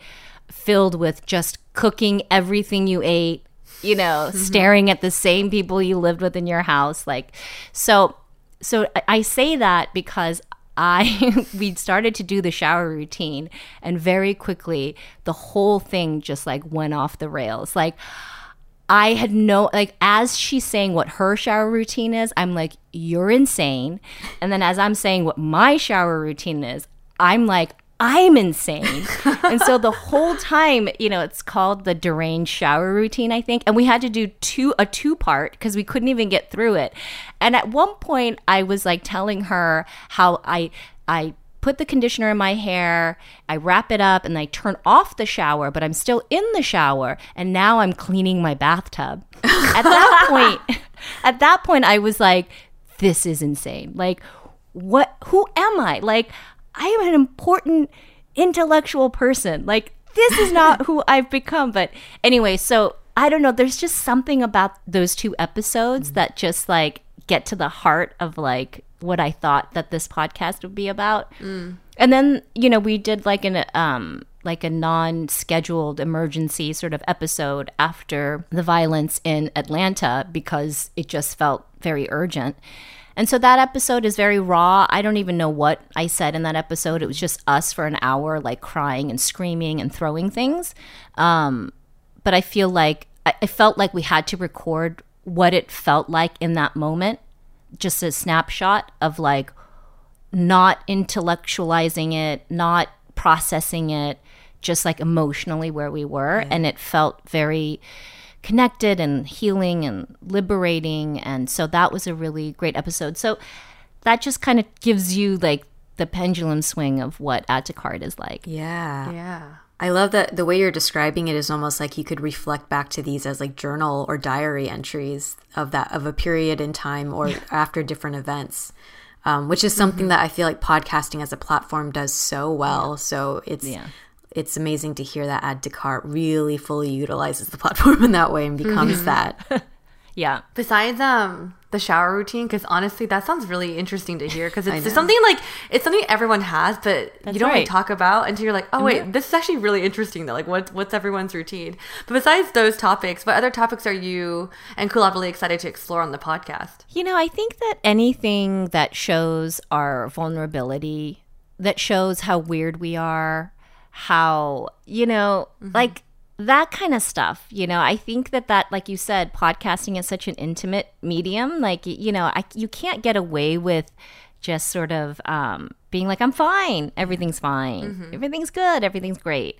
filled with just cooking everything you ate, you know, mm-hmm. staring at the same people you lived with in your house. Like, so, so I- I say that because I we started to do the shower routine and very quickly the whole thing just like went off the rails. Like I had no like as she's saying what her shower routine is, I'm like, you're insane. And then as I'm saying what my shower routine is, I'm like, I'm insane. and so the whole time, you know, it's called the deranged shower routine, I think. And we had to do two a two part because we couldn't even get through it. And at one point I was like telling her how I I put the conditioner in my hair, I wrap it up, and I turn off the shower, but I'm still in the shower, and now I'm cleaning my bathtub. at that point, at that point, I was like, this is insane. Like, what? Who am I? Like, I am an important intellectual person. Like, this is not who I've become. But anyway, so I don't know. There's just something about those two episodes that just like get to the heart of like what I thought that this podcast would be about. And then, you know, we did like an um like a non-scheduled emergency sort of episode after the violence in Atlanta because it just felt very urgent. And so that episode is very raw. I don't even know what I said in that episode. It was just us for an hour, like crying and screaming and throwing things. Um, but I feel like I, I felt like we had to record what it felt like in that moment, just a snapshot of like not intellectualizing it, not processing it, just like emotionally where we were. And it felt very connected and healing and liberating. And so that was a really great episode. So that just kind of gives you like the pendulum swing of what Add to Cart is like. Yeah. Yeah. I love that the way you're describing it is almost like you could reflect back to these as like journal or diary entries of that of a period in time or after different events, um, which is something that I feel like podcasting as a platform does so well. So it's Yeah. It's amazing to hear that Add to Cart really fully utilizes the platform in that way and becomes that. Yeah. Besides um the shower routine, because honestly, that sounds really interesting to hear. Because it's know. something like it's something everyone has, but That's you don't really talk about until you're like, oh wait, this is actually really interesting. Though, like, what's what's everyone's routine? But besides those topics, what other topics are you and Kulap really excited to explore on the podcast? You know, I think that anything that shows our vulnerability, that shows how weird we are, how, you know, like that kind of stuff, you know, I think that that, like you said, podcasting is such an intimate medium. Like, you know, I, you can't get away with just sort of um, being like, I'm fine, everything's fine, everything's good, everything's great.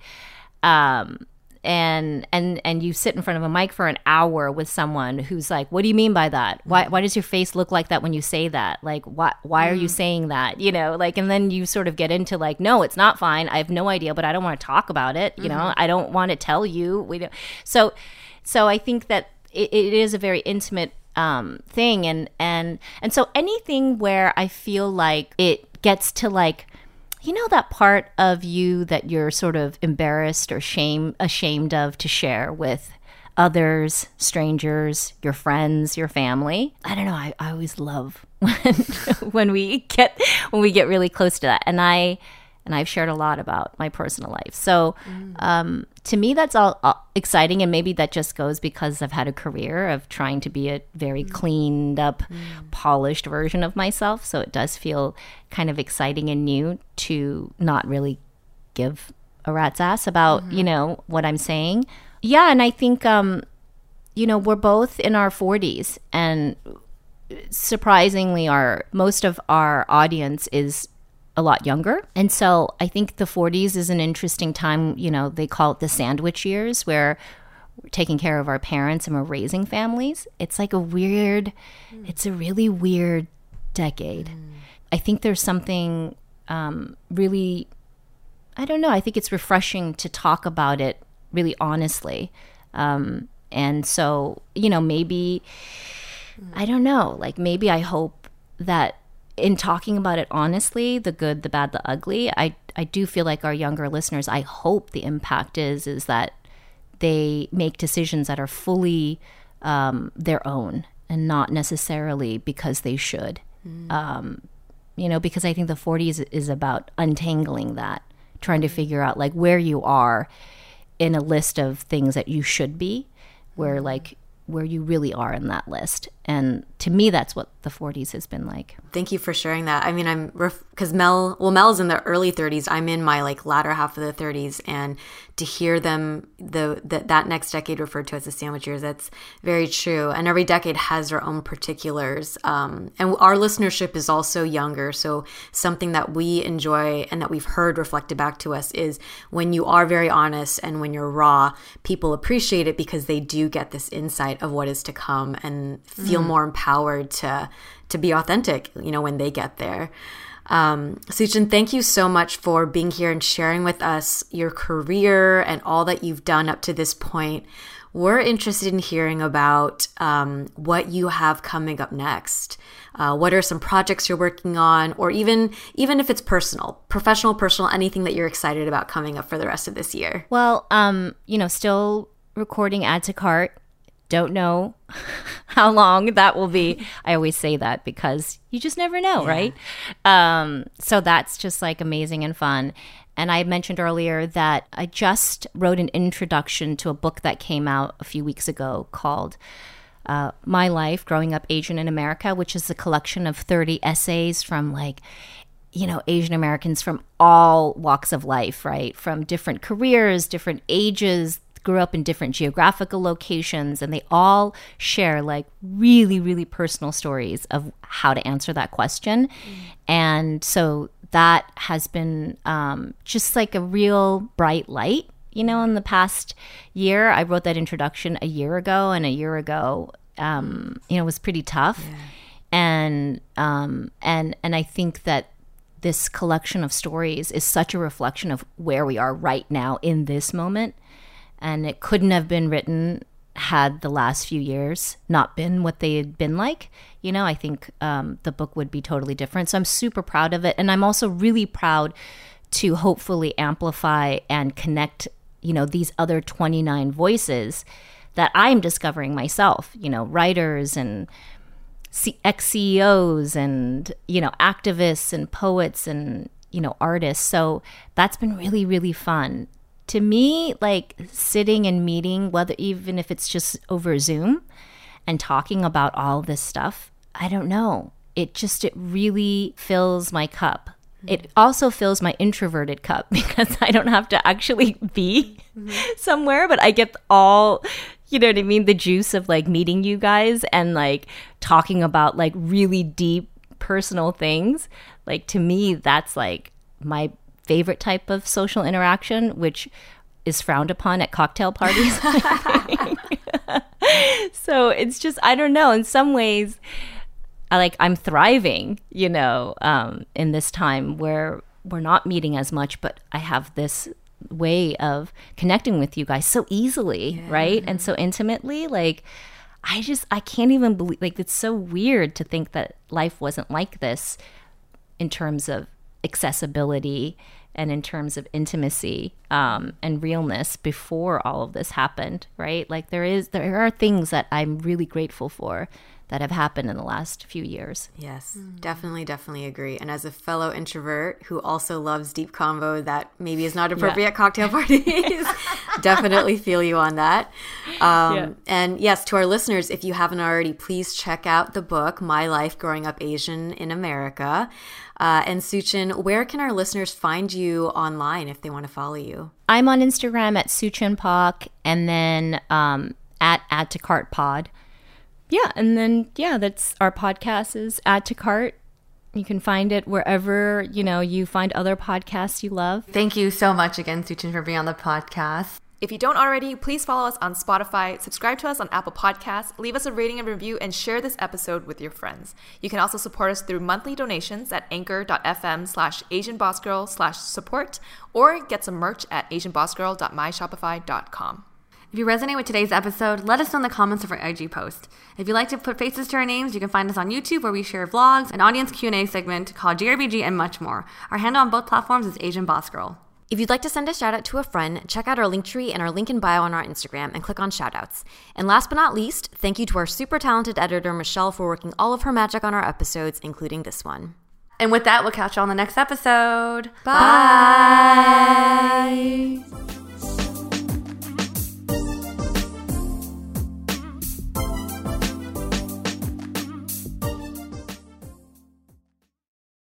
Um, and and and you sit in front of a mic for an hour with someone who's like what do you mean by that? Why why does your face look like that when you say that? Like why why are you saying that? You know like and then you sort of get into like no it's not fine. I have no idea but i don't want to talk about it you know? I don't want to tell you. We don't so so i think that it, it is a very intimate um thing and and and so anything where i feel like it gets to like you know that part of you that you're sort of embarrassed or shame ashamed of to share with others, strangers, your friends, your family. I don't know. I, I always love when when we get when we get really close to that. And I and I've shared a lot about my personal life. So um, to me, that's all, all exciting, and maybe that just goes because I've had a career of trying to be a very cleaned up, polished version of myself. So it does feel kind of exciting and new to not really give a rat's ass about you know what I'm saying. Yeah, and I think um, you know we're both in our 40s, and surprisingly, our most of our audience is a lot younger. And so I think the 40s is an interesting time. You know, they call it the sandwich years where we're taking care of our parents and we're raising families. It's like a weird, it's a really weird decade. I think there's something um, really, I don't know, I think it's refreshing to talk about it really honestly. Um, and so, you know, maybe, I don't know, like maybe I hope that in talking about it honestly, the good, the bad, the ugly, I I do feel like our younger listeners, I hope the impact is is that they make decisions that are fully um, their own and not necessarily because they should. Um, you know, because I think the 40s is about untangling that, trying to figure out like where you are in a list of things that you should be, where like where you really are in that list. And to me, that's what the 40s has been like. Thank you for sharing that. I mean, I'm because Mel, well, Mel's in the early 30s. I'm in my like latter half of the 30s, and to hear them the, the that next decade referred to as the sandwich years, that's very true. And every decade has their own particulars. Um, and our listenership is also younger, so something that we enjoy and that we've heard reflected back to us is when you are very honest and when you're raw, people appreciate it because they do get this insight of what is to come and feel more empowered to to be authentic you know when they get there Um, Suchin, thank you so much for being here and sharing with us your career and all that you've done up to this point. We're interested in hearing about um, what you have coming up next. Uh, what are some projects you're working on, or even even if it's personal, professional, personal, anything that you're excited about coming up for the rest of this year? Well, um, you know, still recording Add to Cart. Don't know how long that will be. I always say that because you just never know, yeah. right? Um, so that's just like amazing and fun. And I mentioned earlier that I just wrote an introduction to a book that came out a few weeks ago called uh, My Life Growing Up Asian in America, which is a collection of 30 essays from like, you know, Asian Americans from all walks of life, right? From different careers, different ages, grew up in different geographical locations, and they all share like really, really personal stories of how to answer that question. Mm. And so that has been um, just like a real bright light you know in the past year i wrote that introduction a year ago and a year ago um, you know, was pretty tough. Yeah. And um, and and I think that this collection of stories is such a reflection of where we are right now in this moment. And it couldn't have been written had the last few years not been what they had been like. You know, I think um, the book would be totally different. So I'm super proud of it. And I'm also really proud to hopefully amplify and connect, you know, these other 29 voices that I'm discovering myself, you know, writers and ex CEOs and, you know, activists and poets and, you know, artists. So that's been really, really fun. To me, like sitting and meeting, whether even if it's just over Zoom and talking about all this stuff, I don't know. It just, it really fills my cup. It also fills my introverted cup because I don't have to actually be mm-hmm. somewhere, but I get all you know what I mean? The juice of like meeting you guys and like talking about like really deep personal things. Like to me, that's like my favorite type of social interaction, which is frowned upon at cocktail parties. so it's just, I don't know. In some ways, I like I'm thriving, you know, um, in this time where we're not meeting as much, but I have this way of connecting with you guys so easily, yeah. right? And so intimately. Like, I just, I can't even believe, like, it's so weird to think that life wasn't like this in terms of accessibility and in terms of intimacy um, and realness before all of this happened, right? Like, there is, there are things that I'm really grateful for that have happened in the last few years. Yes, mm. definitely, definitely agree. And as a fellow introvert who also loves deep convo that maybe is not appropriate yeah. at cocktail parties, definitely feel you on that. Um, yeah. And yes, to our listeners, if you haven't already, please check out the book, My Life Growing Up Asian in America. Uh, and Suchin, where can our listeners find you online if they want to follow you? I'm on Instagram at Suchin Pak and then um, at Add to Cart Pod yeah, and then yeah, that's our podcast is Add to Cart. You can find it wherever you know you find other podcasts you love. Thank you so much again, Suchin, for being on the podcast. If you don't already, please follow us on Spotify, subscribe to us on Apple Podcasts, leave us a rating and review, and share this episode with your friends. You can also support us through monthly donations at anchor.fm slash asianbossgirl slash support or get some merch at asianbossgirl.myshopify.com. If you resonate with today's episode, let us know in the comments of our IG post. If you'd like to put faces to our names, you can find us on YouTube where we share vlogs, an audience Q&A segment called GRBG, and much more. Our handle on both platforms is Asian Boss Girl. If you'd like to send a shout out to a friend, check out our link tree and our link in bio on our Instagram and click on shoutouts. And last but not least, thank you to our super talented editor, Michelle, for working all of her magic on our episodes, including this one. And with that, we'll catch you on the next episode. Bye. Bye.